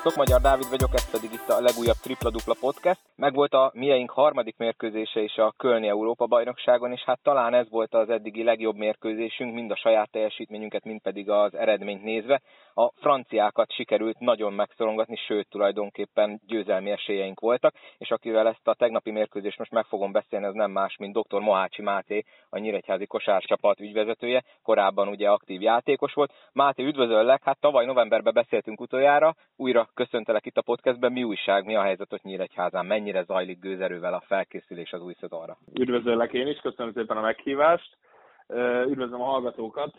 Sziasztok, Magyar Dávid vagyok, ez pedig itt a legújabb Tripla Dupla Podcast. Megvolt a mieink harmadik mérkőzése is a Kölni Európa bajnokságon, és hát talán ez volt az eddigi legjobb mérkőzésünk, mind a saját teljesítményünket, mind pedig az eredményt nézve. A franciákat sikerült nagyon megszorongatni, sőt tulajdonképpen győzelmi esélyeink voltak, és akivel ezt a tegnapi mérkőzést most meg fogom beszélni, az nem más, mint dr. Mohácsi Máté, a Nyíregyházi kosárcsapat ügyvezetője, korábban ugye aktív játékos volt. Máté, üdvözöllek, hát tavaly novemberben beszéltünk utoljára, újra köszöntelek itt a podcastben. Mi újság, mi a helyzet ott Nyíregyházán? Mennyire zajlik gőzerővel a felkészülés az új szezonra? Üdvözöllek én is, köszönöm szépen a meghívást. Üdvözlöm a hallgatókat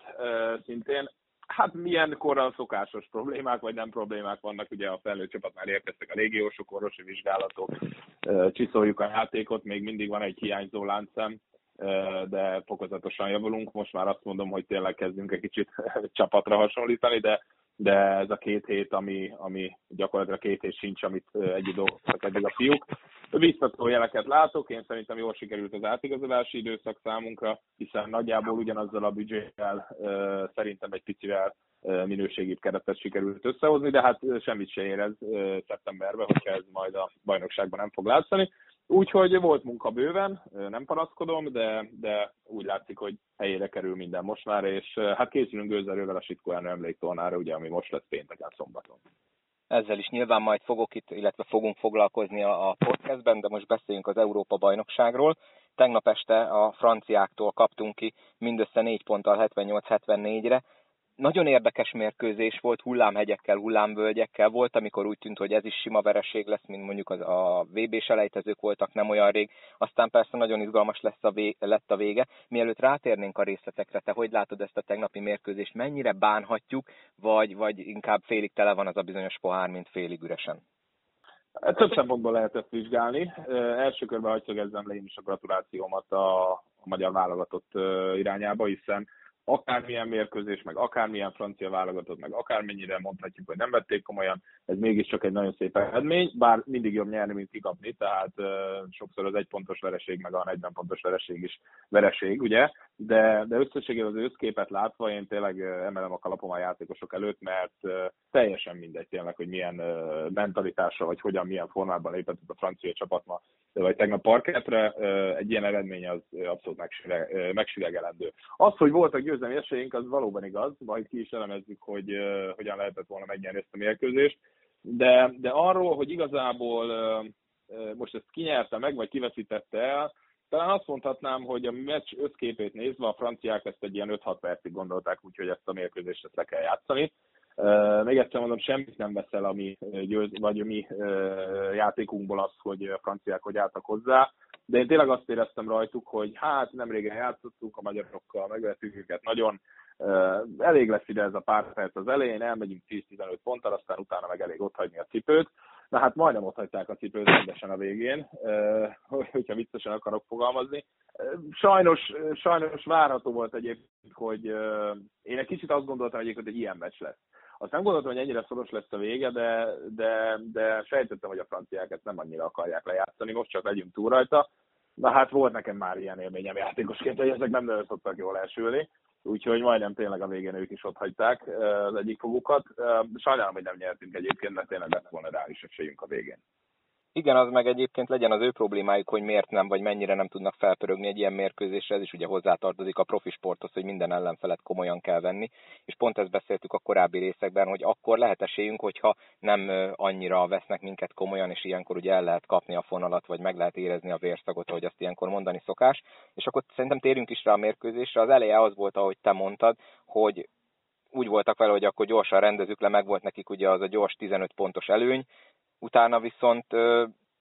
szintén. Hát milyen korral szokásos problémák, vagy nem problémák vannak, ugye a felnőtt csapatnál érkeztek a légiósok, orvosi vizsgálatok, csiszoljuk a játékot, még mindig van egy hiányzó láncszem, de fokozatosan javulunk. Most már azt mondom, hogy tényleg kezdünk egy kicsit csapatra hasonlítani, de de ez a két hét, ami, ami gyakorlatilag két hét sincs, amit együtt dolgoztak eddig a fiúk. Biztató jeleket látok, én szerintem jól sikerült az átigazolási időszak számunkra, hiszen nagyjából ugyanazzal a büdzsével szerintem egy picivel minőségibb keretet sikerült összehozni, de hát semmit se érez szeptemberben, hogyha ez majd a bajnokságban nem fog látszani. Úgyhogy volt munka bőven, nem panaszkodom, de, de úgy látszik, hogy helyére kerül minden most már, és hát készülünk gőzerővel a Sitkóán emléktornára, ugye, ami most lesz pénteken szombaton. Ezzel is nyilván majd fogok itt, illetve fogunk foglalkozni a, podcastben, de most beszéljünk az Európa bajnokságról. Tegnap este a franciáktól kaptunk ki mindössze 4 ponttal 78-74-re, nagyon érdekes mérkőzés volt, hullámhegyekkel, hullámvölgyekkel. Volt, amikor úgy tűnt, hogy ez is sima vereség lesz, mint mondjuk az a VB selejtezők voltak nem olyan rég. Aztán persze nagyon izgalmas lesz a vé- lett a vége. Mielőtt rátérnénk a részletekre, te hogy látod ezt a tegnapi mérkőzést? Mennyire bánhatjuk, vagy, vagy inkább félig tele van az a bizonyos pohár, mint félig üresen? Hát több szempontból lehet ezt vizsgálni. Első körben hagyd szögezzem le én is a gratulációmat a, a magyar válogatott irányába, hiszen akármilyen mérkőzés, meg akármilyen francia válogatott, meg akármennyire mondhatjuk, hogy nem vették komolyan, ez mégiscsak egy nagyon szép eredmény, bár mindig jobb nyerni, mint kikapni, tehát uh, sokszor az egy pontos vereség, meg a 40 pontos vereség is vereség, ugye? De, de összességében az összképet látva én tényleg emelem a kalapom a játékosok előtt, mert uh, teljesen mindegy tényleg, hogy milyen uh, mentalitással, vagy hogyan, milyen formában lépett a francia csapat ma, vagy tegnap parketre, uh, egy ilyen eredmény az abszolút megsüregelendő. Az, hogy voltak győzelmi esélyünk, az valóban igaz, majd ki is elemezzük, hogy uh, hogyan lehetett volna megnyerni ezt a mérkőzést, de, de arról, hogy igazából uh, most ezt kinyerte meg, vagy kiveszítette el, talán azt mondhatnám, hogy a meccs összképét nézve a franciák ezt egy ilyen 5-6 percig gondolták, úgyhogy ezt a mérkőzést ezt le kell játszani. Uh, még egyszer mondom, semmit nem veszel a mi, győz, vagy a mi játékunkból az, hogy a franciák hogy álltak hozzá de én tényleg azt éreztem rajtuk, hogy hát nem régen játszottunk a magyarokkal, megvettük őket nagyon, elég lesz ide ez a pár perc az elején, elmegyünk 10-15 ponttal, aztán utána meg elég otthagyni a cipőt. Na hát majdnem ott hagyták a cipőt rendesen a végén, hogyha viccesen akarok fogalmazni. Sajnos, sajnos várható volt egyébként, hogy én egy kicsit azt gondoltam egyébként, hogy ilyen meccs lesz. Azt nem gondoltam, hogy ennyire szoros lesz a vége, de, de, de sejtettem, hogy a franciák ezt nem annyira akarják lejátszani, most csak legyünk túl rajta. Na hát volt nekem már ilyen élményem játékosként, hogy ezek nem nagyon szoktak jól elsülni, úgyhogy majdnem tényleg a végén ők is ott hagyták az egyik fogukat. Sajnálom, hogy nem nyertünk egyébként, mert tényleg lett volna rá is esélyünk a végén. Igen, az meg egyébként legyen az ő problémájuk, hogy miért nem, vagy mennyire nem tudnak felpörögni egy ilyen mérkőzésre, ez is ugye hozzátartozik a profi sporthoz, hogy minden ellenfelet komolyan kell venni, és pont ezt beszéltük a korábbi részekben, hogy akkor lehet esélyünk, hogyha nem annyira vesznek minket komolyan, és ilyenkor ugye el lehet kapni a fonalat, vagy meg lehet érezni a vérszagot, ahogy azt ilyenkor mondani szokás, és akkor szerintem térjünk is rá a mérkőzésre. Az eleje az volt, ahogy te mondtad, hogy úgy voltak vele, hogy akkor gyorsan rendezzük le, meg volt nekik ugye az a gyors 15 pontos előny, utána viszont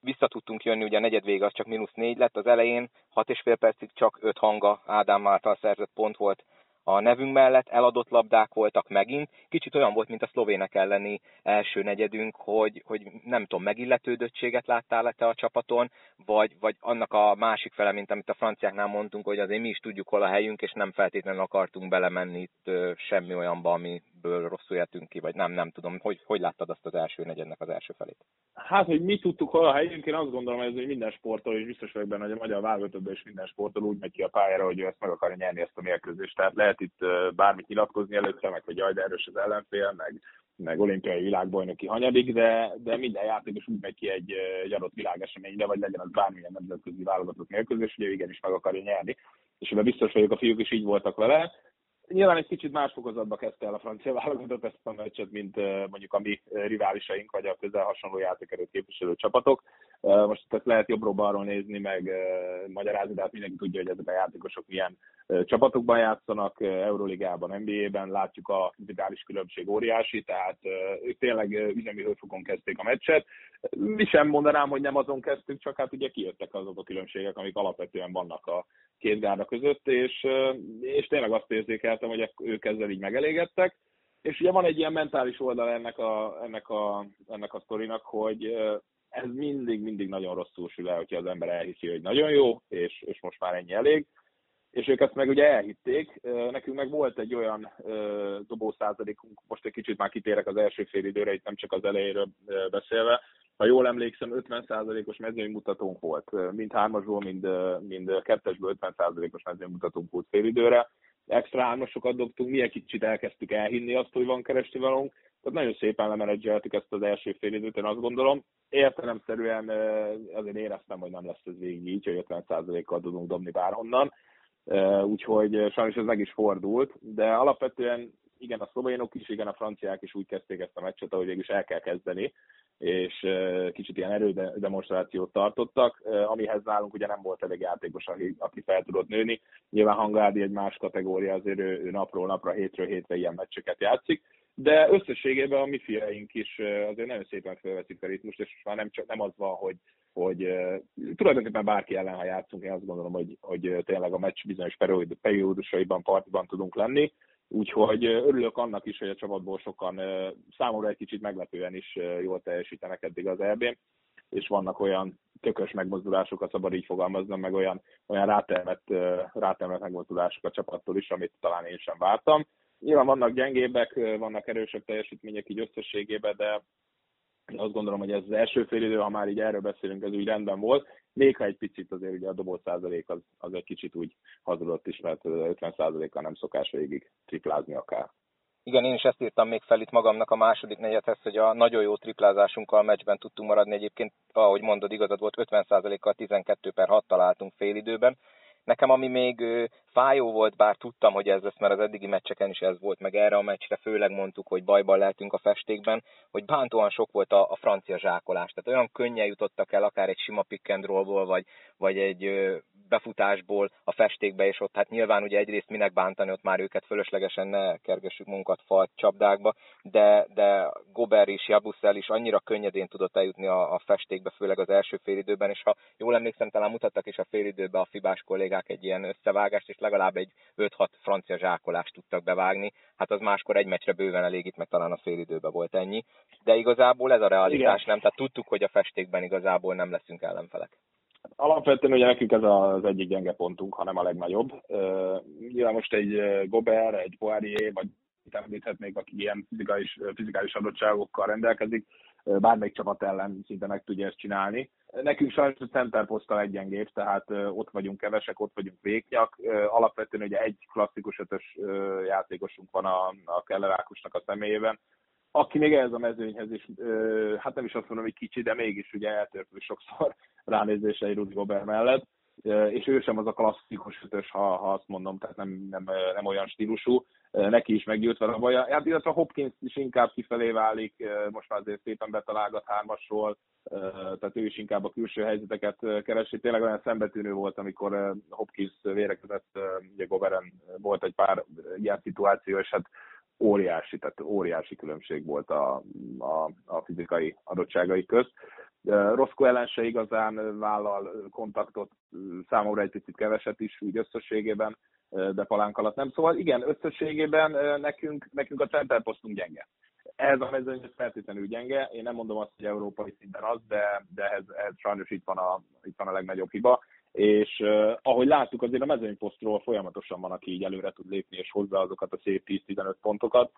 vissza tudtunk jönni, ugye a negyed vége az csak mínusz négy lett, az elején hat és fél percig csak öt hanga Ádám által szerzett pont volt a nevünk mellett, eladott labdák voltak megint. Kicsit olyan volt, mint a szlovének elleni első negyedünk, hogy, hogy nem tudom, megilletődöttséget láttál te a csapaton, vagy, vagy annak a másik fele, mint amit a franciáknál mondtunk, hogy azért mi is tudjuk, hol a helyünk, és nem feltétlenül akartunk belemenni itt semmi olyanba, amiből rosszul jöttünk ki, vagy nem, nem tudom. Hogy, hogy láttad azt az első negyednek az első felét? Hát, hogy mi tudtuk hol a helyünk, én azt gondolom, hogy ez minden sportol, és biztos vagyok benne, hogy a magyar válogatottban is minden sportol úgy megy ki a pályára, hogy ő ezt meg akarja nyerni ezt a mérkőzést. Tehát lehet itt bármit nyilatkozni előtte, meg hogy jaj, de erős az ellenfél, meg, meg olimpiai világbajnoki hanyadik, de, de minden játékos úgy megy ki egy, egy adott világeseményre, vagy legyen az bármilyen nemzetközi válogatott mérkőzés, hogy ő igenis meg akarja nyerni. És ebben biztos vagyok, a fiúk is így voltak vele Nyilván egy kicsit más fokozatba kezdte el a francia válogatott ezt a meccset, mint mondjuk a mi riválisaink, vagy a közel hasonló játékerőt képviselő csapatok. Most ezt lehet jobbról-balról nézni, meg magyarázni, de hát mindenki tudja, hogy ezek a játékosok milyen csapatokban játszanak, Euróligában, NBA-ben, látjuk a vitális különbség óriási, tehát ők tényleg üzemi hőfokon kezdték a meccset. Mi sem mondanám, hogy nem azon kezdtük, csak hát ugye kijöttek azok a különbségek, amik alapvetően vannak a két gárda között, és, és tényleg azt érzékeltem, hogy ők ezzel így megelégedtek. És ugye van egy ilyen mentális oldal ennek a, ennek a, ennek a sztorinak, hogy ez mindig, mindig nagyon rosszul sül el, hogyha az ember elhiszi, hogy nagyon jó, és, és most már ennyi elég. És ők ezt meg ugye elhitték. Nekünk meg volt egy olyan dobószázalékunk, most egy kicsit már kitérek az első fél időre, itt nem csak az elejéről beszélve, ha jól emlékszem, 50%-os mezőnymutatónk volt, mind hármasból, mind, mind kettesből 50%-os mezőnymutatónk volt félidőre. Extra hármasokat dobtunk, mi egy kicsit elkezdtük elhinni azt, hogy van valónk, tehát nagyon szépen lemenedzseltük ezt az első félidőt, én azt gondolom. Értelemszerűen azért éreztem, hogy nem lesz ez végig így, hogy 50%-kal tudunk dobni bárhonnan. Úgyhogy sajnos ez meg is fordult, de alapvetően igen, a szlovénok is, igen, a franciák is úgy kezdték ezt a meccset, ahogy végül is el kell kezdeni, és kicsit ilyen erődemonstrációt tartottak, amihez nálunk ugye nem volt elég játékos, aki fel tudott nőni. Nyilván Hangádi egy más kategória, azért ő, ő napról napra, hétről hétre ilyen meccseket játszik, de összességében a mi fiaink is azért nagyon szépen felveszik a ritmust, és már nem, csak, nem az van, hogy, hogy tulajdonképpen bárki ellen, ha játszunk, én azt gondolom, hogy, hogy tényleg a meccs bizonyos periódusaiban partiban tudunk lenni, Úgyhogy örülök annak is, hogy a csapatból sokan számomra egy kicsit meglepően is jól teljesítenek eddig az eb és vannak olyan tökös megmozdulások, a szabad így fogalmaznom, meg olyan, olyan rátermett, rátermett megmozdulások a csapattól is, amit talán én sem vártam. Nyilván vannak gyengébbek, vannak erősebb teljesítmények így összességében, de azt gondolom, hogy ez az első fél idő, ha már így erről beszélünk, ez úgy rendben volt. Még ha egy picit azért ugye a dobott százalék az, az egy kicsit úgy hazudott is, mert 50 százalékkal nem szokás végig triplázni akár. Igen, én is ezt írtam még fel itt magamnak a második negyedhez, hogy a nagyon jó triplázásunkkal a meccsben tudtunk maradni. Egyébként, ahogy mondod, igazad volt, 50%-kal 12 per 6 találtunk félidőben. Nekem ami még fájó volt, bár tudtam, hogy ez lesz, mert az eddigi meccseken is ez volt, meg erre a meccsre főleg mondtuk, hogy bajban lehetünk a festékben, hogy bántóan sok volt a, a francia zsákolás. Tehát olyan könnyen jutottak el akár egy sima pick and rollból, vagy, vagy egy befutásból a festékbe, és ott hát nyilván ugye egyrészt minek bántani, ott már őket fölöslegesen ne kergessük munkat falt csapdákba, de, de Gober is, Jabuszel is annyira könnyedén tudott eljutni a, a festékbe, főleg az első félidőben, és ha jól emlékszem, talán mutattak is a félidőbe a Fibás kollégák egy ilyen összevágást, és legalább egy 5-6 francia zsákolást tudtak bevágni, hát az máskor egy meccsre bőven elég itt, meg talán a félidőben volt ennyi, de igazából ez a realitás, Igen. nem? Tehát tudtuk, hogy a festékben igazából nem leszünk ellenfelek. Alapvetően ugye nekünk ez az egyik gyenge pontunk, hanem a legnagyobb. Uh, nyilván most egy Gober, egy Poirier, vagy említhetnék, aki ilyen fizikális, fizikális adottságokkal rendelkezik, bármelyik csapat ellen szinte meg tudja ezt csinálni. Nekünk sajnos a center posztal egy gyengébb, tehát ott vagyunk kevesek, ott vagyunk véknyak. Alapvetően ugye egy klasszikus ötös játékosunk van a, a Keller Ákosnak a személyében, aki még ehhez a mezőnyhez is, hát nem is azt mondom, hogy kicsi, de mégis ugye eltörpül sokszor ránézése egy Rudi Gobert mellett, és ő sem az a klasszikus ötös, ha, ha azt mondom, tehát nem, nem, nem olyan stílusú, neki is meggyűlt vele a baja. Hát illetve Hopkins is inkább kifelé válik, most már azért szépen betalálgat hármasról, tehát ő is inkább a külső helyzeteket keresi. Tényleg olyan szembetűnő volt, amikor Hopkins vérekezett, ugye Goberen volt egy pár ilyen szituáció, és hát óriási, tehát óriási különbség volt a, a, a fizikai adottságai közt. Roszko ellen se igazán vállal kontaktot, számomra egy picit keveset is úgy összességében, de palánk alatt nem. Szóval igen, összességében nekünk, nekünk a center posztunk gyenge. Ez a mezőny ez feltétlenül gyenge. Én nem mondom azt, hogy európai szinten az, de, de ez, ez sajnos itt van, a, itt van a legnagyobb hiba. és uh, ahogy láttuk, azért a mezőnyposztról folyamatosan van, aki így előre tud lépni, és hozza azokat a szép 10-15 pontokat.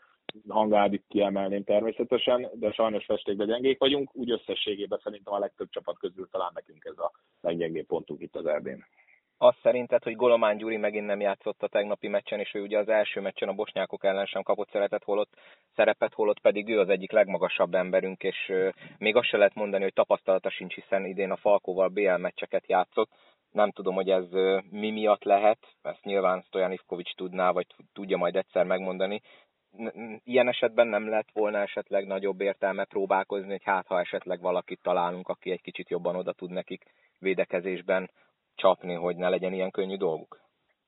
Hangádit kiemelném természetesen, de sajnos festékben gyengék vagyunk, úgy összességében szerintem a legtöbb csapat közül talán nekünk ez a leggyengébb pontunk itt az Erdén azt szerinted, hogy Golomán Gyuri megint nem játszott a tegnapi meccsen, és ő ugye az első meccsen a bosnyákok ellen sem kapott szeretet, holott, szerepet, holott pedig ő az egyik legmagasabb emberünk, és még azt se lehet mondani, hogy tapasztalata sincs, hiszen idén a Falkóval BL meccseket játszott. Nem tudom, hogy ez mi miatt lehet, ezt nyilván Stojan Ivkovics tudná, vagy tudja majd egyszer megmondani. Ilyen esetben nem lett volna esetleg nagyobb értelme próbálkozni, hogy hát ha esetleg valakit találunk, aki egy kicsit jobban oda tud nekik védekezésben csapni, hogy ne legyen ilyen könnyű dolguk?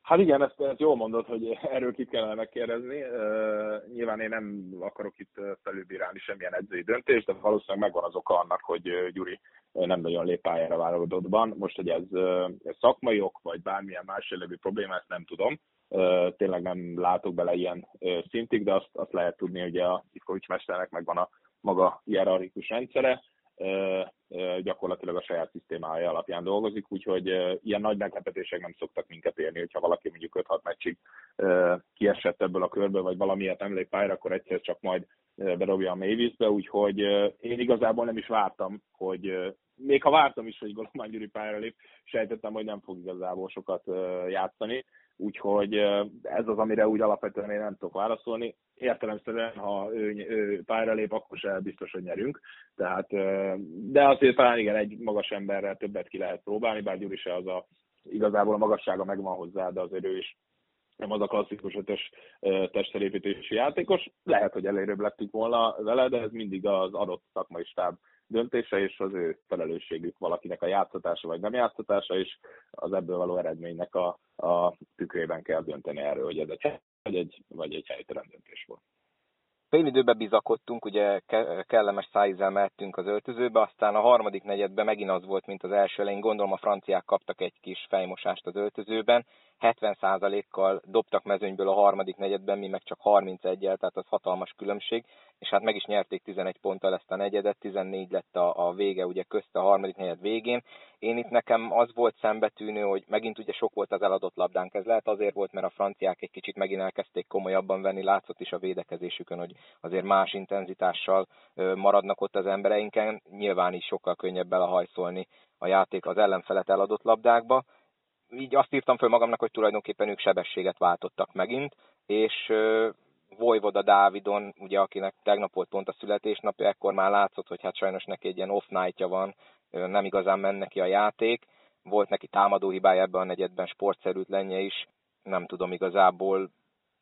Hát igen, ezt, ezt jól mondod, hogy erről kit kellene megkérdezni. Uh, nyilván én nem akarok itt felülbírálni semmilyen edzői döntést, de valószínűleg megvan az oka annak, hogy Gyuri nem nagyon lép pályára válogatottban. Most, hogy ez, ez szakmai ok, vagy bármilyen más jellegű probléma, ezt nem tudom. Uh, tényleg nem látok bele ilyen szintig, de azt, azt lehet tudni, hogy a Ivkovics mesternek megvan a maga hierarchikus rendszere gyakorlatilag a saját szisztémája alapján dolgozik, úgyhogy ilyen nagy meglepetések nem szoktak minket érni, hogyha valaki mondjuk 5-6 meccsig kiesett ebből a körből, vagy valamiért nem lép pályára, akkor egyszer csak majd bedobja a mélyvízbe, úgyhogy én igazából nem is vártam, hogy még ha vártam is, hogy Golomán Gyuri pályára lép, sejtettem, hogy nem fog igazából sokat játszani, úgyhogy ez az, amire úgy alapvetően én nem tudok válaszolni. Értelemszerűen, ha ő, ő pályára lép, akkor se biztos, hogy nyerünk. Tehát, de azért talán igen, egy magas emberrel többet ki lehet próbálni, bár Gyuri se az a igazából a magassága megvan hozzá, de azért ő is nem az a klasszikus ötös testfelépítési játékos. Lehet, hogy elérőbb lettük volna vele, de ez mindig az adott szakmai stáb döntése, és az ő felelősségük valakinek a játszatása vagy nem játszatása, és az ebből való eredménynek a, a tükrében kell dönteni erről, hogy ez egy, vagy egy, vagy egy helytelen döntés volt. Fél időben bizakodtunk, ugye kellemes szájízzel mehettünk az öltözőbe, aztán a harmadik negyedben megint az volt, mint az első elején. Gondolom a franciák kaptak egy kis fejmosást az öltözőben, 70%-kal dobtak mezőnyből a harmadik negyedben, mi meg csak 31-el, tehát az hatalmas különbség, és hát meg is nyerték 11 ponttal ezt a negyedet, 14 lett a, a vége ugye közt a harmadik negyed végén. Én itt nekem az volt szembetűnő, hogy megint ugye sok volt az eladott labdánk, ez lehet azért volt, mert a franciák egy kicsit megint elkezdték komolyabban venni, látszott is a védekezésükön, hogy azért más intenzitással maradnak ott az embereinken, nyilván is sokkal könnyebb belehajszolni a játék az ellenfelet eladott labdákba, így azt írtam föl magamnak, hogy tulajdonképpen ők sebességet váltottak megint, és Vojvoda Dávidon, ugye akinek tegnap volt pont a születésnapja, ekkor már látszott, hogy hát sajnos neki egy ilyen off night van, nem igazán menne neki a játék, volt neki támadó hibája ebben a negyedben, sportszerűtlenje is, nem tudom igazából,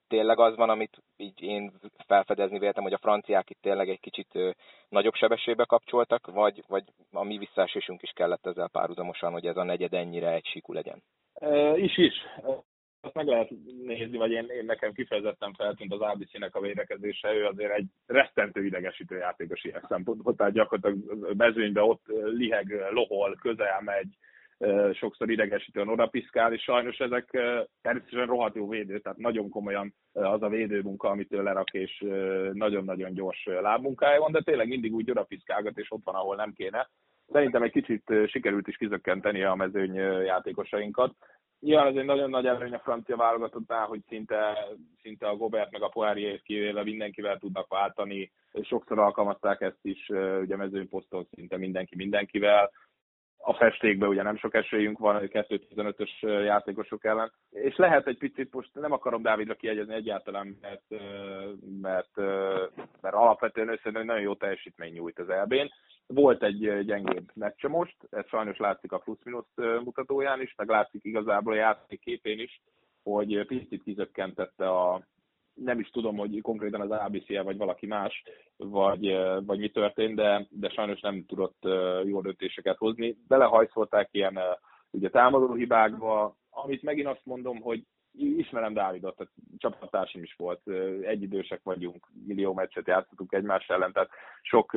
tényleg az van, amit így én felfedezni véltem, hogy a franciák itt tényleg egy kicsit nagyobb sebességbe kapcsoltak, vagy, vagy a mi visszaesésünk is kellett ezzel párhuzamosan, hogy ez a negyed ennyire egysíkú legyen? E, is is. Azt meg lehet nézni, vagy én, én nekem kifejezetten feltűnt az ABC-nek a védekezése, ő azért egy rettentő idegesítő játékos ilyen szempontból, tehát gyakorlatilag mezőnyben ott liheg, lohol, közel megy, sokszor idegesítően odapiszkál, és sajnos ezek természetesen rohadt jó védő, tehát nagyon komolyan az a védőmunka, amit ő lerak, és nagyon-nagyon gyors lábmunkája van, de tényleg mindig úgy odapiszkálgat, és ott van, ahol nem kéne. Szerintem egy kicsit sikerült is kizökkenteni a mezőny játékosainkat. Nyilván ez egy nagyon nagy előny a francia válogatottnál, hogy szinte, szinte a Gobert meg a Poirier kivéve mindenkivel tudnak váltani. Sokszor alkalmazták ezt is, ugye mezőnyposzton szinte mindenki mindenkivel a festékben ugye nem sok esélyünk van 2-15-ös játékosok ellen, és lehet egy picit, most nem akarom Dávidra kiegyezni egyáltalán, mert, mert, mert alapvetően össze nagyon jó teljesítmény nyújt az elbén. Volt egy gyengébb meccse most, ez sajnos látszik a plusz-minusz mutatóján is, meg látszik igazából a játék képén is, hogy picit kizökkentette a, nem is tudom, hogy konkrétan az abc -e vagy valaki más, vagy, vagy mi történt, de, de sajnos nem tudott jó döntéseket hozni. Belehajszolták ilyen ugye támadó hibákba, amit megint azt mondom, hogy ismerem Dávidot, tehát csapattársam is volt, egyidősek vagyunk, millió meccset játszottunk egymás ellen, tehát sok,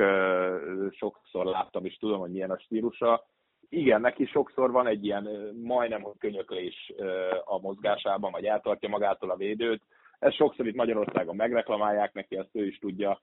sokszor láttam, és tudom, hogy milyen a stílusa. Igen, neki sokszor van egy ilyen majdnem hogy könyöklés a mozgásában, vagy eltartja magától a védőt, Ezt sokszor itt Magyarországon megreklamálják neki, ezt ő is tudja,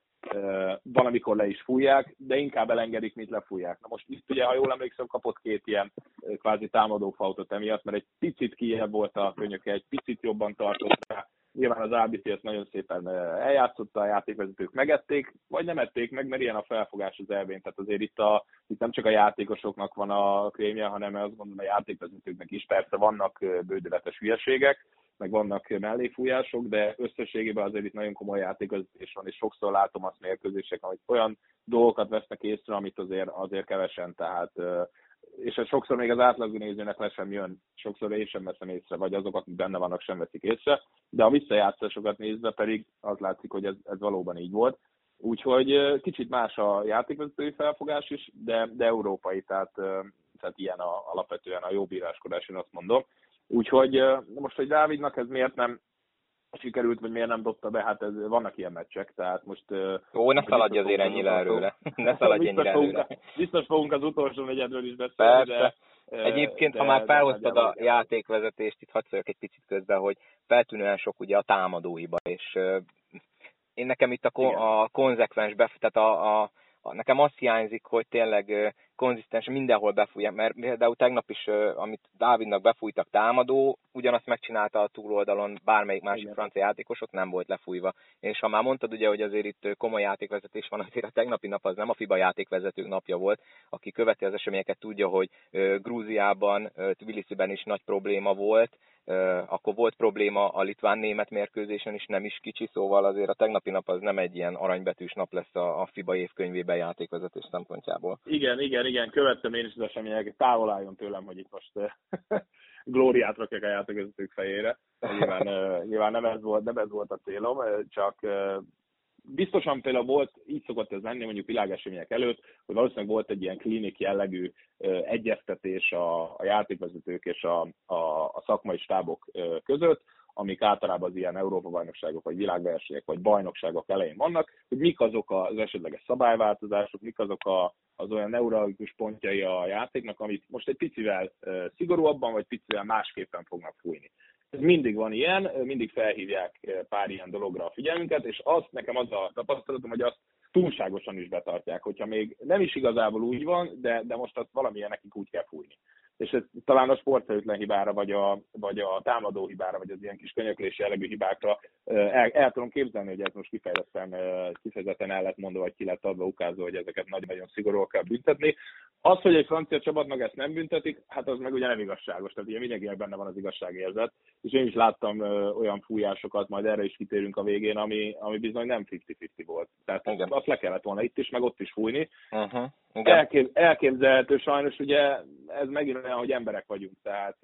valamikor le is fújják, de inkább elengedik, mint lefújják. Na most itt ugye, ha jól emlékszem, kapott két ilyen kvázi támadófautot emiatt, mert egy picit kijebb volt a könyöke, egy picit jobban tartott rá, Nyilván az ABC ezt nagyon szépen eljátszotta, a játékvezetők megették, vagy nem ették meg, mert ilyen a felfogás az elvén. Tehát azért itt, a, itt nem csak a játékosoknak van a krémje, hanem azt gondolom a játékvezetőknek is. Persze vannak bődületes hülyeségek, meg vannak melléfújások, de összességében azért itt nagyon komoly játékvezetés van, és sokszor látom azt mérkőzések, hogy olyan dolgokat vesznek észre, amit azért, azért kevesen, tehát és ez sokszor még az átlagú nézőnek le sem jön, sokszor én sem veszem észre, vagy azok, akik benne vannak, sem veszik észre, de a visszajátszásokat nézve pedig az látszik, hogy ez, ez valóban így volt. Úgyhogy kicsit más a játékvezetői felfogás is, de, de európai, tehát, tehát ilyen a, alapvetően a jó bíráskodás, én azt mondom. Úgyhogy most, hogy Dávidnak ez miért nem sikerült, vagy miért nem dobta be, hát ez, vannak ilyen meccsek, tehát most... Ó, ne szaladj azért ennyire előre. Ne szaladj ennyire előre. Biztos fogunk az utolsó negyedről is beszélni, Persze. de... Egyébként, de, ha már felhoztad a játékvezetést, itt hadd egy picit közben, hogy feltűnően sok ugye a támadóiba, és én nekem itt a, kon- a konzekvens, bef- tehát a, a, nekem azt hiányzik, hogy tényleg konzisztens, mindenhol befújják, mert például tegnap is, amit Dávidnak befújtak támadó, ugyanazt megcsinálta a túloldalon bármelyik másik Igen. francia játékos, ott nem volt lefújva. És ha már mondtad ugye, hogy azért itt komoly játékvezetés van, azért a tegnapi nap az nem a FIBA játékvezetők napja volt, aki követi az eseményeket tudja, hogy Grúziában, Tbilisiben is nagy probléma volt, akkor volt probléma a litván-német mérkőzésen is, nem is kicsi, szóval azért a tegnapi nap az nem egy ilyen aranybetűs nap lesz a, a FIBA évkönyvében játékvezetés szempontjából. Igen, igen, igen, követtem én is az eseményeket, távol álljon tőlem, hogy itt most glóriát rakjak a játékvezetők fejére. Nyilván, nyilván nem, ez volt, nem ez volt a célom, csak biztosan például volt, így szokott ez lenni mondjuk világesemények előtt, hogy valószínűleg volt egy ilyen klinik jellegű egyeztetés a, a játékvezetők és a, a, a szakmai stábok között, amik általában az ilyen Európa-bajnokságok, vagy világversenyek, vagy bajnokságok elején vannak, hogy mik azok az esetleges szabályváltozások, mik azok a, az olyan neurologikus pontjai a játéknak, amit most egy picivel szigorúabban, vagy picivel másképpen fognak fújni. Mindig van ilyen, mindig felhívják pár ilyen dologra a figyelmünket, és azt nekem az a tapasztalatom, hogy azt túlságosan is betartják, hogyha még nem is igazából úgy van, de, de most azt valamilyen nekik úgy kell fújni és ez talán a sportszerűtlen hibára, vagy a, vagy a támadó hibára, vagy az ilyen kis könyöklés jellegű hibákra el, el tudom képzelni, hogy ez most kifejezetten, kifejezetten el lett mondva, vagy ki lett adva ukázva, hogy ezeket nagyon szigorúan kell büntetni. Az, hogy egy francia csapatnak ezt nem büntetik, hát az meg ugye nem igazságos, tehát ugye mindenkinek benne van az igazságérzet, és én is láttam olyan fújásokat, majd erre is kitérünk a végén, ami, ami bizony nem 50-50 volt. Tehát Igen. azt le kellett volna itt is, meg ott is fújni. Uh-huh. Elkép, elképzelhető sajnos, ugye ez megint olyan, hogy emberek vagyunk, tehát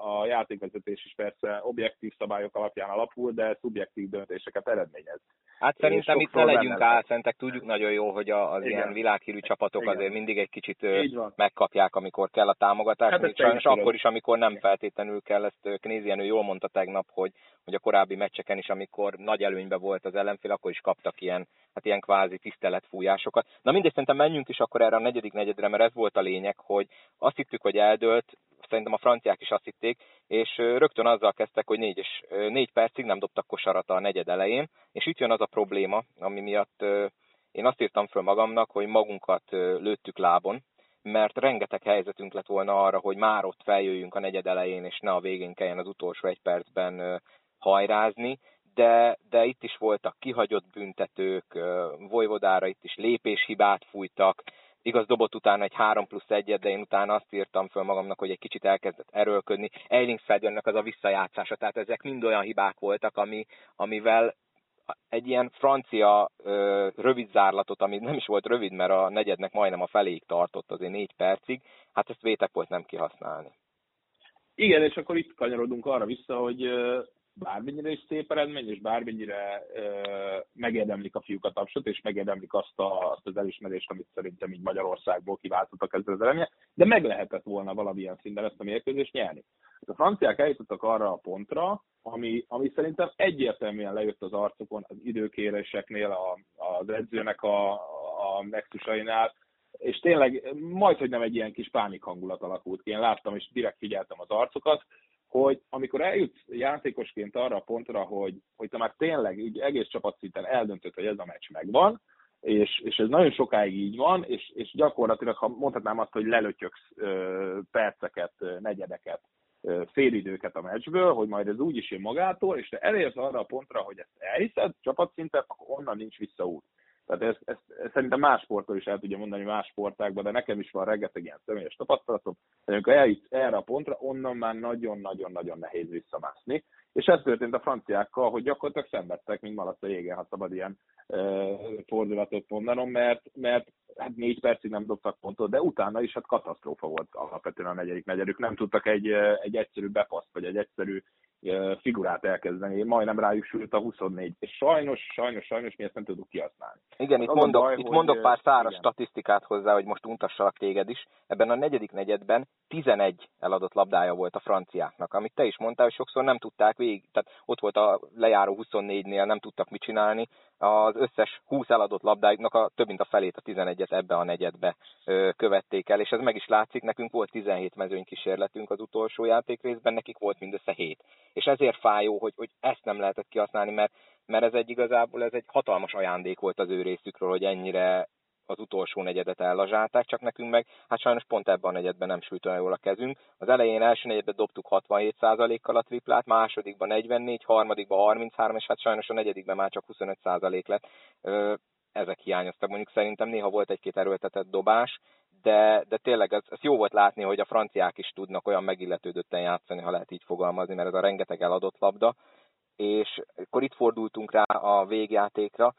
a játékvezetés is persze objektív szabályok alapján alapul, de szubjektív döntéseket eredményez. Hát szerintem itt ne legyünk álszentek, tudjuk nagyon jó, hogy az Igen. ilyen világhírű csapatok Igen. azért mindig egy kicsit megkapják, amikor kell a támogatás, hát sajnos akkor is, amikor nem feltétlenül kell, ezt Knézienő jól mondta tegnap, hogy, hogy a korábbi meccseken is, amikor nagy előnybe volt az ellenfél, akkor is kaptak ilyen, hát ilyen kvázi tiszteletfújásokat. Na mindegy, szerintem menjünk is akkor erre a negyedik negyedre, mert ez volt a lényeg, hogy azt hittük, hogy eldőlt, szerintem a franciák is azt hitték, és rögtön azzal kezdtek, hogy négy, és négy percig nem dobtak kosarat a negyed elején, és itt jön az a probléma, ami miatt én azt írtam föl magamnak, hogy magunkat lőttük lábon, mert rengeteg helyzetünk lett volna arra, hogy már ott feljöjjünk a negyed elején, és ne a végén kelljen az utolsó egy percben hajrázni, de, de itt is voltak kihagyott büntetők, Vojvodára itt is lépéshibát fújtak, igaz dobott utána egy 3 plusz 1 de én utána azt írtam föl magamnak, hogy egy kicsit elkezdett erőlködni. Eilingsfeldönnek az a visszajátszása, tehát ezek mind olyan hibák voltak, ami, amivel egy ilyen francia ö, rövid zárlatot, ami nem is volt rövid, mert a negyednek majdnem a feléig tartott, azért négy percig, hát ezt vétek volt nem kihasználni. Igen, és akkor itt kanyarodunk arra vissza, hogy bármennyire is szép eredmény, és bármennyire ö, megérdemlik a fiúk a tapsot, és megérdemlik azt, a, azt az elismerést, amit szerintem így Magyarországból kiváltottak ezzel az eredménye, de meg lehetett volna valamilyen szinten ezt a mérkőzést nyerni. A franciák eljutottak arra a pontra, ami, ami szerintem egyértelműen lejött az arcokon az időkéréseknél, a, az edzőnek a, a nexusainál, és tényleg majd, hogy nem egy ilyen kis pánik hangulat alakult ki. Én láttam, és direkt figyeltem az arcokat, hogy amikor eljutsz játékosként arra a pontra, hogy, hogy te már tényleg így egész csapatszinten eldöntöd, hogy ez a meccs megvan, és, és ez nagyon sokáig így van, és, és gyakorlatilag, ha mondhatnám azt, hogy lelötyöksz ö, perceket, negyedeket, ö, félidőket a meccsből, hogy majd ez úgy is jön magától, és te elérsz arra a pontra, hogy ezt elhiszed csapatszinten, akkor onnan nincs visszaút. Tehát ezt, ezt, ezt szerintem más sportról is el tudja mondani más sportákban, de nekem is van rengeteg ilyen személyes tapasztalatom, hogy amikor eljut erre a pontra, onnan már nagyon-nagyon-nagyon nehéz visszamászni. És ez történt a franciákkal, hogy gyakorlatilag szenvedtek, mint malac a jégen, ha szabad ilyen e, fordulatot mondanom, mert, mert hát négy percig nem dobtak pontot, de utána is hát katasztrófa volt alapvetően a negyedik negyedük. Nem tudtak egy, egy egyszerű bepaszt, vagy egy egyszerű figurát elkezdeni. Majdnem rájuk sült a 24, és sajnos, sajnos, sajnos mi ezt nem tudjuk kihasználni. Igen, itt mondok, baj, itt hogy, mondok pár száraz igen. statisztikát hozzá, hogy most untassalak téged is. Ebben a negyedik negyedben 11 eladott labdája volt a franciáknak, amit te is mondtál, hogy sokszor nem tudták végig, tehát ott volt a lejáró 24-nél, nem tudtak mit csinálni, az összes 20 eladott labdáiknak a több mint a felét, a 11-et ebbe a negyedbe ö, követték el, és ez meg is látszik, nekünk volt 17 mezőny kísérletünk az utolsó játékrészben, nekik volt mindössze 7. És ezért fájó, hogy, hogy ezt nem lehetett kihasználni, mert, mert ez egy igazából ez egy hatalmas ajándék volt az ő részükről, hogy ennyire az utolsó negyedet ellazsálták, csak nekünk meg, hát sajnos pont ebben a negyedben nem sült olyan jól a kezünk. Az elején első negyedben dobtuk 67%-kal a triplát, másodikban 44, harmadikban 33, és hát sajnos a negyedikben már csak 25% lett. Ezek hiányoztak. Mondjuk szerintem néha volt egy-két erőltetett dobás, de, de tényleg ez, ez jó volt látni, hogy a franciák is tudnak olyan megilletődötten játszani, ha lehet így fogalmazni, mert ez a rengeteg eladott labda, és akkor itt fordultunk rá a végjátékra,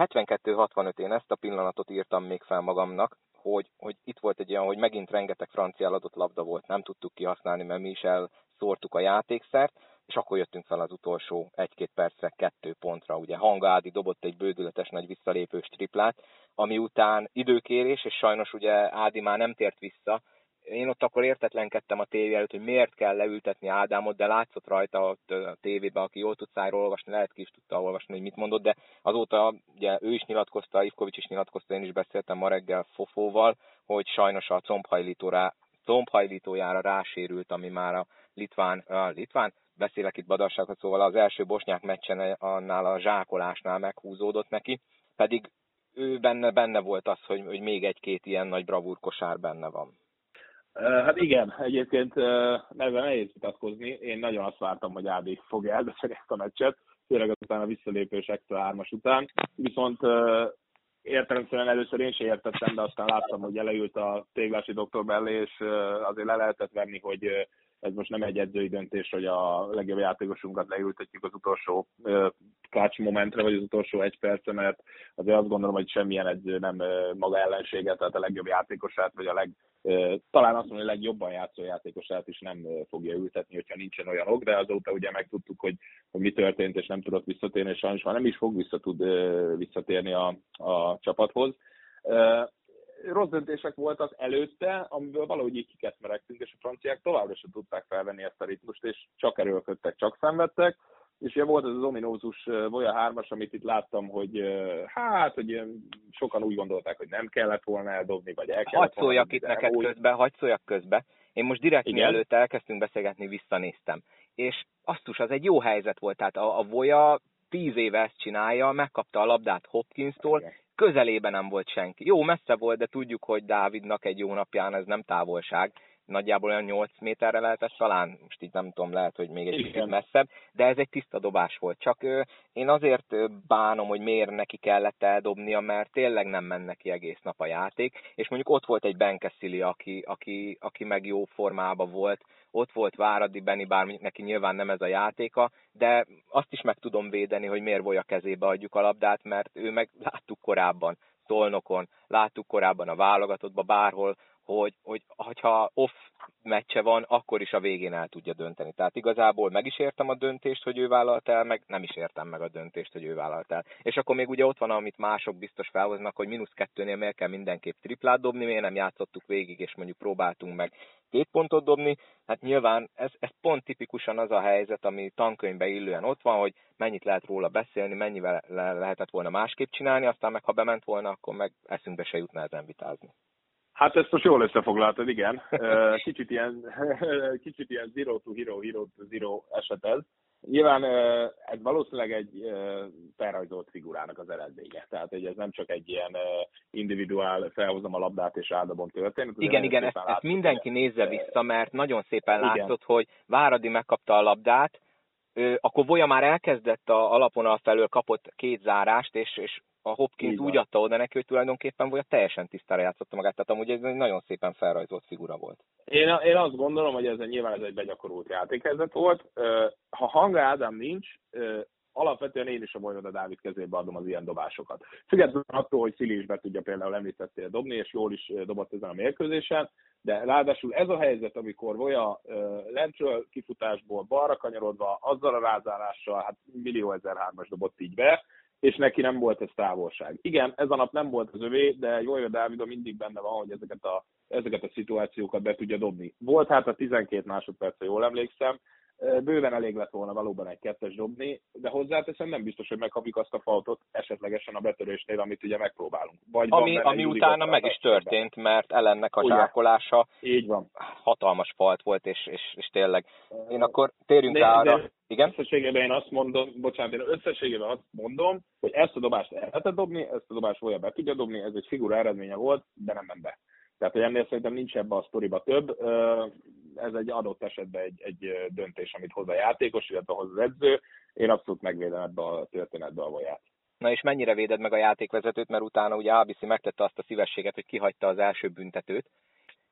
72-65 én ezt a pillanatot írtam még fel magamnak, hogy, hogy itt volt egy olyan, hogy megint rengeteg francia eladott labda volt, nem tudtuk kihasználni, mert mi is elszórtuk a játékszert, és akkor jöttünk fel az utolsó egy-két percre kettő pontra. Ugye Hangádi dobott egy bődületes nagy visszalépős triplát, ami után időkérés, és sajnos ugye Ádi már nem tért vissza, én ott akkor értetlenkedtem a tévé előtt, hogy miért kell leültetni Ádámot, de látszott rajta ott a tévében, aki jól tud szájról olvasni, lehet ki is tudta olvasni, hogy mit mondott, de azóta ugye ő is nyilatkozta, Ivkovics is nyilatkozta, én is beszéltem ma reggel Fofóval, hogy sajnos a combhajlítóra, combhajlítójára rásérült, ami már a litván, a litván, beszélek itt badasságot, szóval az első bosnyák meccsen annál a zsákolásnál meghúzódott neki, pedig ő benne, benne volt az, hogy, hogy még egy-két ilyen nagy bravúrkosár benne van. Hát igen, egyébként neven nehéz vitatkozni. Én nagyon azt vártam, hogy Ádi fogja eldönteni ezt a meccset, főleg azután a visszalépős extra hármas után. Viszont értelemszerűen először én sem értettem, de aztán láttam, hogy eleült a téglási doktor mellé, és azért le lehetett venni, hogy ez most nem egy edzői döntés, hogy a legjobb játékosunkat leültetjük az utolsó kács momentre, vagy az utolsó egy percre, mert azért azt gondolom, hogy semmilyen edző nem maga ellenséget, tehát a legjobb játékosát, vagy a leg, talán azt mondom, hogy a legjobban játszó játékosát is nem fogja ültetni, hogyha nincsen olyan ok, de azóta ugye megtudtuk, hogy, hogy mi történt, és nem tudott visszatérni, és sajnos már nem is fog visszatud, visszatérni a, a csapathoz rossz döntések voltak előtte, amiből valahogy így kikeszmeregtünk, és a franciák továbbra sem tudták felvenni ezt a ritmust, és csak erőlködtek, csak szenvedtek. És ugye volt ez az ominózus Voja 3-as, amit itt láttam, hogy hát, hogy sokan úgy gondolták, hogy nem kellett volna eldobni, vagy el kellett Hagy szóljak itt neked úgy... közbe, hagy szóljak közbe. Én most direkt Igen? mielőtt elkezdtünk beszélgetni, visszanéztem. És aztus, az egy jó helyzet volt. Tehát a, a Voja tíz éve ezt csinálja, megkapta a labdát Hopkins-tól, közelében nem volt senki. Jó, messze volt, de tudjuk, hogy Dávidnak egy jó napján ez nem távolság, nagyjából olyan 8 méterre lehetett talán, most így nem tudom, lehet, hogy még egy kicsit messzebb, de ez egy tiszta dobás volt. Csak ö, én azért bánom, hogy miért neki kellett eldobnia, mert tényleg nem menne neki egész nap a játék, és mondjuk ott volt egy Benkeszili, aki, aki, aki meg jó formában volt, ott volt Váradi Benni, bár neki nyilván nem ez a játéka, de azt is meg tudom védeni, hogy miért a kezébe adjuk a labdát, mert ő meg láttuk korábban, Tolnokon, láttuk korábban a válogatottban, bárhol, hogy, hogy ha off meccse van, akkor is a végén el tudja dönteni. Tehát igazából meg is értem a döntést, hogy ő vállalt el, meg nem is értem meg a döntést, hogy ő vállalt el. És akkor még ugye ott van, amit mások biztos felhoznak, hogy mínusz kettőnél miért kell mindenképp triplát dobni, miért nem játszottuk végig, és mondjuk próbáltunk meg két pontot dobni. Hát nyilván ez, ez pont tipikusan az a helyzet, ami tankönyvbe illően ott van, hogy mennyit lehet róla beszélni, mennyivel lehetett volna másképp csinálni, aztán meg ha bement volna, akkor meg eszünkbe se jutna ezen vitázni. Hát ezt most jól összefoglaltad, igen. Kicsit ilyen, kicsit ilyen zero to hero, hero to zero eset ez. Nyilván ez valószínűleg egy felrajzolt figurának az eredménye. Tehát hogy ez nem csak egy ilyen individuál felhozom a labdát és áldobom történet. Igen, igen, ezt, ezt mindenki nézze vissza, mert nagyon szépen igen. látszott, hogy Váradi megkapta a labdát, akkor Voja már elkezdett a alapon felől kapott két zárást, és, és a Hopkins úgy adta oda neki, hogy tulajdonképpen vagy teljesen tisztára játszotta magát, tehát amúgy ez egy nagyon szépen felrajzolt figura volt. Én, én azt gondolom, hogy ez nyilván ez egy begyakorult játékhelyzet volt. Ha Hanga Ádám nincs, alapvetően én is a Vojvoda Dávid kezébe adom az ilyen dobásokat. Függetlenül attól, hogy Szili is be tudja például említettél dobni, és jól is dobott ezen a mérkőzésen, de ráadásul ez a helyzet, amikor Voja lentről kifutásból balra kanyarodva, azzal a rázárással, hát millió ezer hármas dobott így be, és neki nem volt ez távolság. Igen, ez a nap nem volt az övé, de Jolja Dávidon mindig benne van, hogy ezeket a, ezeket a szituációkat be tudja dobni. Volt hát a 12 másodperc, ha jól emlékszem, bőven elég lett volna valóban egy kettes dobni, de hozzáteszem nem biztos, hogy megkapjuk azt a faltot esetlegesen a betörésnél, amit ugye megpróbálunk. Vagy ami ami utána meg is történt, mert ellennek a zsákolása Így van. hatalmas falt volt, és, és, és tényleg. Én akkor térjünk de, rá arra. De igen? Összességében én azt mondom, bocsánat, én összességében azt mondom, hogy ezt a dobást el lehetett dobni, ezt a dobást olyan be tudja dobni, ez egy figura eredménye volt, de nem ment be. Tehát, hogy ennél szerintem nincs ebbe a sztoriba több. Ez egy adott esetben egy, egy döntés, amit hoz a játékos, illetve hoz az edző. Én abszolút megvédem ebbe a történetbe a vaját. Na és mennyire véded meg a játékvezetőt, mert utána ugye ABC megtette azt a szívességet, hogy kihagyta az első büntetőt,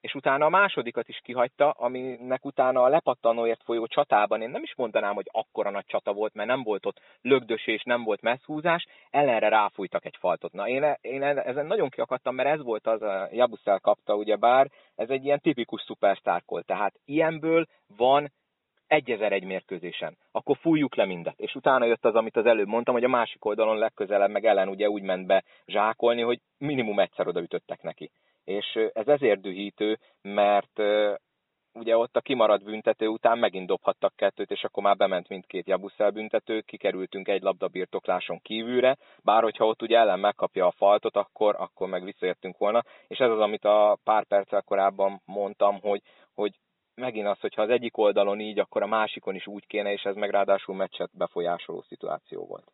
és utána a másodikat is kihagyta, aminek utána a lepattanóért folyó csatában én nem is mondanám, hogy akkora nagy csata volt, mert nem volt ott lögdösés, nem volt messzhúzás, ellenre ráfújtak egy faltot. Na én, én ezen nagyon kiakadtam, mert ez volt az, a Jabuszel kapta, ugye bár ez egy ilyen tipikus szupersztárkol, tehát ilyenből van egyezer egy mérkőzésen, akkor fújjuk le mindet. És utána jött az, amit az előbb mondtam, hogy a másik oldalon legközelebb meg ellen ugye úgy ment be zsákolni, hogy minimum egyszer odaütöttek neki és ez ezért dühítő, mert ugye ott a kimaradt büntető után megint dobhattak kettőt, és akkor már bement mindkét Jabuszel büntető, kikerültünk egy labdabirtokláson kívülre, bár hogyha ott ugye ellen megkapja a faltot, akkor, akkor meg visszajöttünk volna, és ez az, amit a pár perccel korábban mondtam, hogy, hogy megint az, hogyha az egyik oldalon így, akkor a másikon is úgy kéne, és ez meg ráadásul meccset befolyásoló szituáció volt.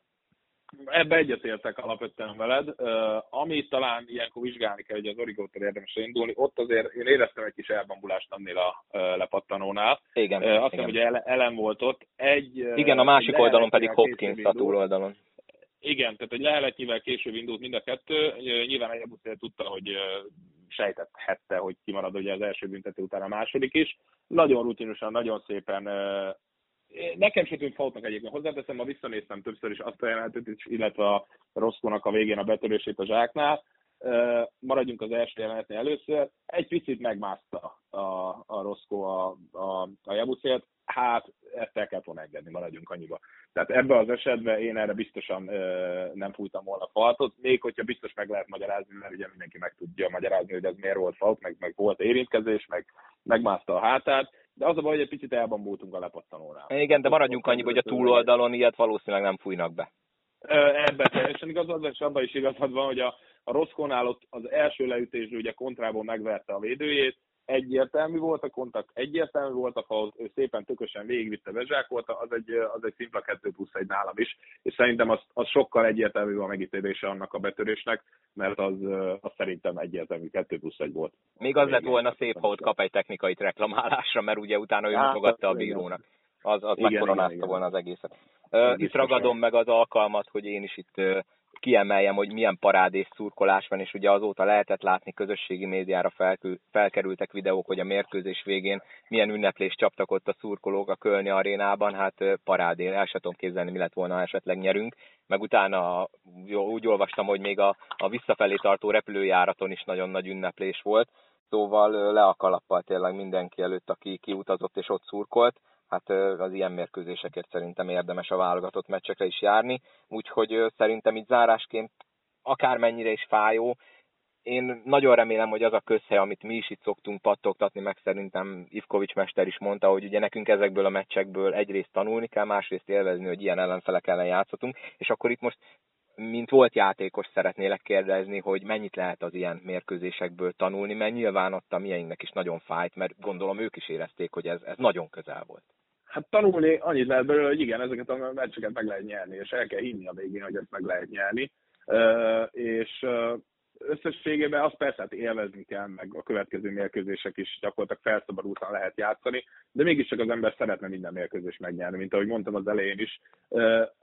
Ebbe egyetértek alapvetően veled. Uh, amit talán ilyenkor vizsgálni kell, hogy az origótól érdemes indulni, ott azért én éreztem egy kis elbambulást annél a uh, lepattanónál. Igen. Uh, azt hiszem, hogy ellen volt ott. Egy, igen, a másik oldalon pedig Hopkins a túloldalon. Igen, tehát egy leheletnyivel később indult mind a kettő. Nyilván egy tudta, hogy sejtethette, hogy kimarad ugye az első büntető után a második is. Nagyon rutinosan, nagyon szépen Nekem se tűnt faultnak egyébként. Hozzáteszem, ma visszanéztem többször is azt a jelenetet, illetve a Roszkónak a végén a betörését a zsáknál. Maradjunk az első jelenetnél először. Egy picit megmászta a, a Roszkó a, a, a Jabuszért. Hát ezt el kellett volna engedni, maradjunk annyiba. Tehát ebben az esetben én erre biztosan ö, nem fújtam volna faltot, még hogyha biztos meg lehet magyarázni, mert ugye mindenki meg tudja magyarázni, hogy ez miért volt falt, meg, meg volt érintkezés, meg megmászta a hátát de az a baj, hogy egy picit elbambultunk a lepattanónál. Igen, de maradjunk annyiba, hogy a túloldalon ilyet valószínűleg nem fújnak be. Ebben teljesen igazad, és abban is igazad van, hogy a, a Roszkónál ott az első leütésről ugye kontrából megverte a védőjét, egyértelmű volt a kontakt, egyértelmű volt a faul, ő szépen tökösen végigvitte, bezsákolta, az egy, az egy szimpla 2 plusz egy nálam is, és szerintem az, az sokkal egyértelmű a megítélése annak a betörésnek, mert az, az szerintem egyértelmű 2 plusz egy volt. Még az lett volna szép, ha ott kap egy technikai reklamálásra, mert ugye utána ő hát, a bírónak. Az, az megkoronázta volna az egészet. Uh, itt ragadom meg az alkalmat, hogy én is itt uh, kiemeljem, hogy milyen parádés szurkolás van, és ugye azóta lehetett látni közösségi médiára felkül, felkerültek videók, hogy a mérkőzés végén milyen ünneplést csaptak ott a szurkolók a Kölni arénában, hát parádé, el sem tudom képzelni, mi lett volna, ha esetleg nyerünk. Meg utána úgy olvastam, hogy még a, a visszafelé tartó repülőjáraton is nagyon nagy ünneplés volt, szóval le a kalappal tényleg mindenki előtt, aki kiutazott és ott szurkolt hát az ilyen mérkőzésekért szerintem érdemes a válogatott meccsekre is járni, úgyhogy szerintem itt zárásként akármennyire is fájó, én nagyon remélem, hogy az a közhely, amit mi is itt szoktunk pattogtatni, meg szerintem Ivkovics mester is mondta, hogy ugye nekünk ezekből a meccsekből egyrészt tanulni kell, másrészt élvezni, hogy ilyen ellenfelek ellen játszhatunk, és akkor itt most mint volt játékos szeretnélek kérdezni, hogy mennyit lehet az ilyen mérkőzésekből tanulni, mert nyilván ott a mieinknek is nagyon fájt, mert gondolom ők is érezték, hogy ez, ez nagyon közel volt. Hát tanulni annyit lehet belőle, hogy igen, ezeket a meccseket meg lehet nyerni, és el kell hinni a végén, hogy ezt meg lehet nyerni. És összességében azt persze hát élvezni kell, meg a következő mérkőzések is gyakorlatilag felszabadultan lehet játszani, de mégiscsak az ember szeretne minden mérkőzést megnyerni, mint ahogy mondtam az elején is,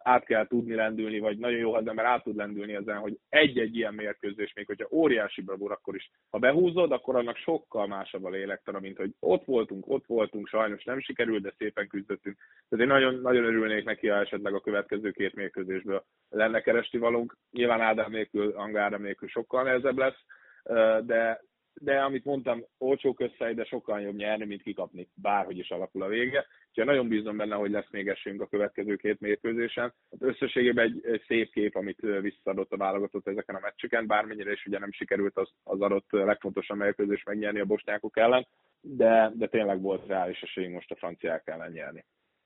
át kell tudni lendülni, vagy nagyon jó, az ember át tud lendülni ezen, hogy egy-egy ilyen mérkőzés, még hogyha óriási bravúr, akkor is, ha behúzod, akkor annak sokkal másabb a lélektana, mint hogy ott voltunk, ott voltunk, sajnos nem sikerült, de szépen küzdöttünk. Tehát én nagyon, nagyon örülnék neki, ha esetleg a következő két mérkőzésből lenne keresti valunk. Nyilván Ádám nélkül, Ádám nélkül sokkal nehezebb lesz, de, de amit mondtam, olcsó közhely, de sokkal jobb nyerni, mint kikapni, bárhogy is alakul a vége. Úgyhogy nagyon bízom benne, hogy lesz még esélyünk a következő két mérkőzésen. Hát összességében egy, egy szép kép, amit visszaadott a válogatott ezeken a meccseken, bármennyire is ugye nem sikerült az, az adott legfontosabb mérkőzés megnyerni a bosnyákok ellen, de, de tényleg volt reális esélyünk most a franciák ellen nyerni.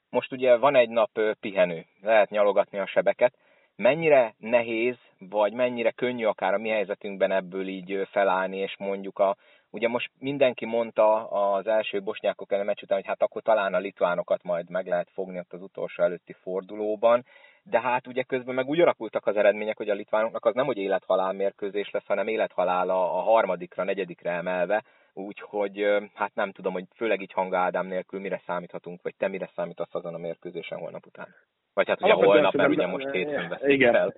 Most ugye van egy nap pihenő, lehet nyalogatni a sebeket mennyire nehéz, vagy mennyire könnyű akár a mi helyzetünkben ebből így felállni, és mondjuk a, ugye most mindenki mondta az első bosnyákok ellen meccs után, hogy hát akkor talán a litvánokat majd meg lehet fogni ott az utolsó előtti fordulóban, de hát ugye közben meg úgy alakultak az eredmények, hogy a litvánoknak az nem, hogy élethalál mérkőzés lesz, hanem élethalál a, a harmadikra, negyedikre emelve, úgyhogy hát nem tudom, hogy főleg így Hanga Ádám nélkül mire számíthatunk, vagy te mire számítasz azon a mérkőzésen holnap után? Vagy hát ugye holnap, mert ugye most hétfőn Igen, el.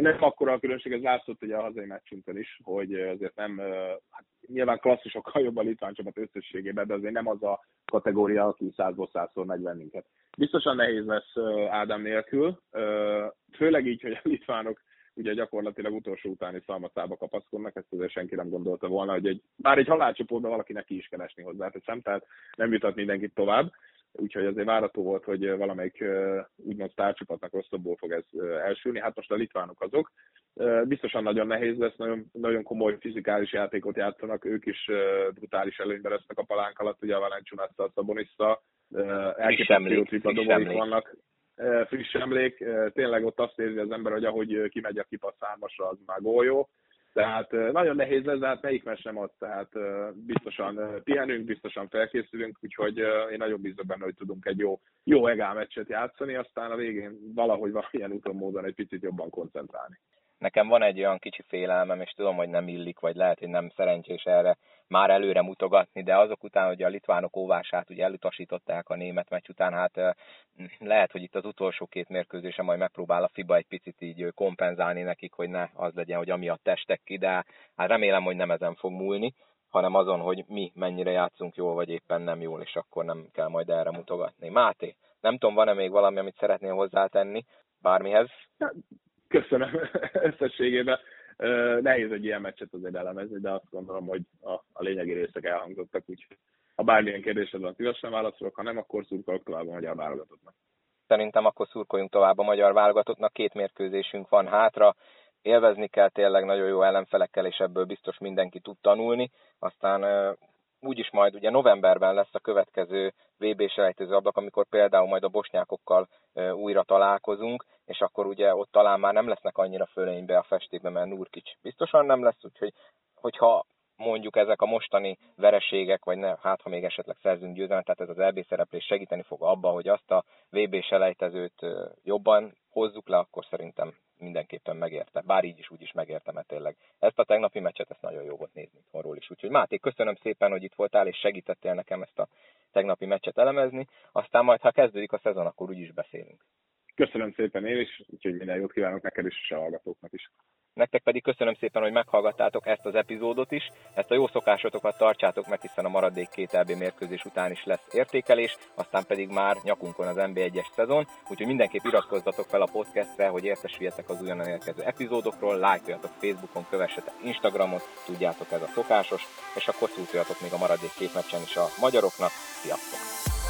nem akkora a különbség, ez látszott ugye a hazai meccsünkön is, hogy azért nem, hát nyilván klasszisokkal jobb a litván csapat összességében, de azért nem az a kategória, aki százból százszor megy bennünket. Biztosan nehéz lesz Ádám nélkül, főleg így, hogy a litvánok ugye gyakorlatilag utolsó utáni szalmacába kapaszkodnak, ezt azért senki nem gondolta volna, hogy egy, bár egy halálcsoportban valakinek ki is kell esni hozzá, tehát nem jutat mindenkit tovább úgyhogy azért várható volt, hogy valamelyik úgymond sztárcsapatnak rosszabbul fog ez elsülni. Hát most a litvánok azok. Biztosan nagyon nehéz lesz, nagyon, nagyon komoly fizikális játékot játszanak, ők is brutális előnyben lesznek a palánk alatt, ugye a Valenciunassa, a Szabonissa, elképesztő tripla vannak. Friss emlék, tényleg ott azt érzi az ember, hogy ahogy kimegy a kipasz hármasra, az már góljó tehát nagyon nehéz lesz, de hát melyik mes nem az, tehát biztosan pihenünk, biztosan felkészülünk, úgyhogy én nagyon bízok benne, hogy tudunk egy jó, jó egál meccset játszani, aztán a végén valahogy valamilyen úton módon egy picit jobban koncentrálni. Nekem van egy olyan kicsi félelmem, és tudom, hogy nem illik, vagy lehet, hogy nem szerencsés erre már előre mutogatni, de azok után, hogy a litvánok óvását ugye elutasították a német meccs után, hát lehet, hogy itt az utolsó két mérkőzése majd megpróbál a FIBA egy picit így kompenzálni nekik, hogy ne az legyen, hogy amiatt testek ki, de hát remélem, hogy nem ezen fog múlni, hanem azon, hogy mi mennyire játszunk jól, vagy éppen nem jól, és akkor nem kell majd erre mutogatni. Máté, nem tudom, van-e még valami, amit szeretnél hozzátenni bármihez? Köszönöm összességében. Nehéz egy ilyen meccset azért elemezni, de azt gondolom, hogy a, a lényegi részek elhangzottak, úgyhogy ha bármilyen kérdésed van, szívesen válaszolok, ha nem, akkor szurkolok tovább a magyar válogatottnak. Szerintem akkor szurkoljunk tovább a magyar válogatottnak, két mérkőzésünk van hátra, élvezni kell tényleg nagyon jó ellenfelekkel, és ebből biztos mindenki tud tanulni. Aztán úgyis majd ugye novemberben lesz a következő VB selejtező ablak, amikor például majd a bosnyákokkal újra találkozunk, és akkor ugye ott talán már nem lesznek annyira fölénybe a festékbe, mert Nurkic biztosan nem lesz, úgyhogy hogyha mondjuk ezek a mostani vereségek, vagy ne, hát ha még esetleg szerzünk győzelmet, tehát ez az EB szereplés segíteni fog abba, hogy azt a VB selejtezőt jobban hozzuk le, akkor szerintem mindenképpen megérte. Bár így is úgy is megérte, mert tényleg ezt a tegnapi meccset, ezt nagyon jó volt nézni itthonról is. Úgyhogy Máté, köszönöm szépen, hogy itt voltál, és segítettél nekem ezt a tegnapi meccset elemezni. Aztán majd, ha kezdődik a szezon, akkor úgy is beszélünk. Köszönöm szépen én is, úgyhogy minden jót kívánok neked is, és a hallgatóknak is. Nektek pedig köszönöm szépen, hogy meghallgattátok ezt az epizódot is. Ezt a jó szokásotokat tartsátok meg, hiszen a maradék két LB mérkőzés után is lesz értékelés, aztán pedig már nyakunkon az NB1-es szezon, úgyhogy mindenképp iratkozzatok fel a podcastre, hogy értesüljetek az újonnan érkező epizódokról, lájkoljatok Facebookon, kövessetek Instagramon, tudjátok ez a szokásos, és akkor szúrtoljatok még a maradék két meccsen is a magyaroknak. Sziasztok!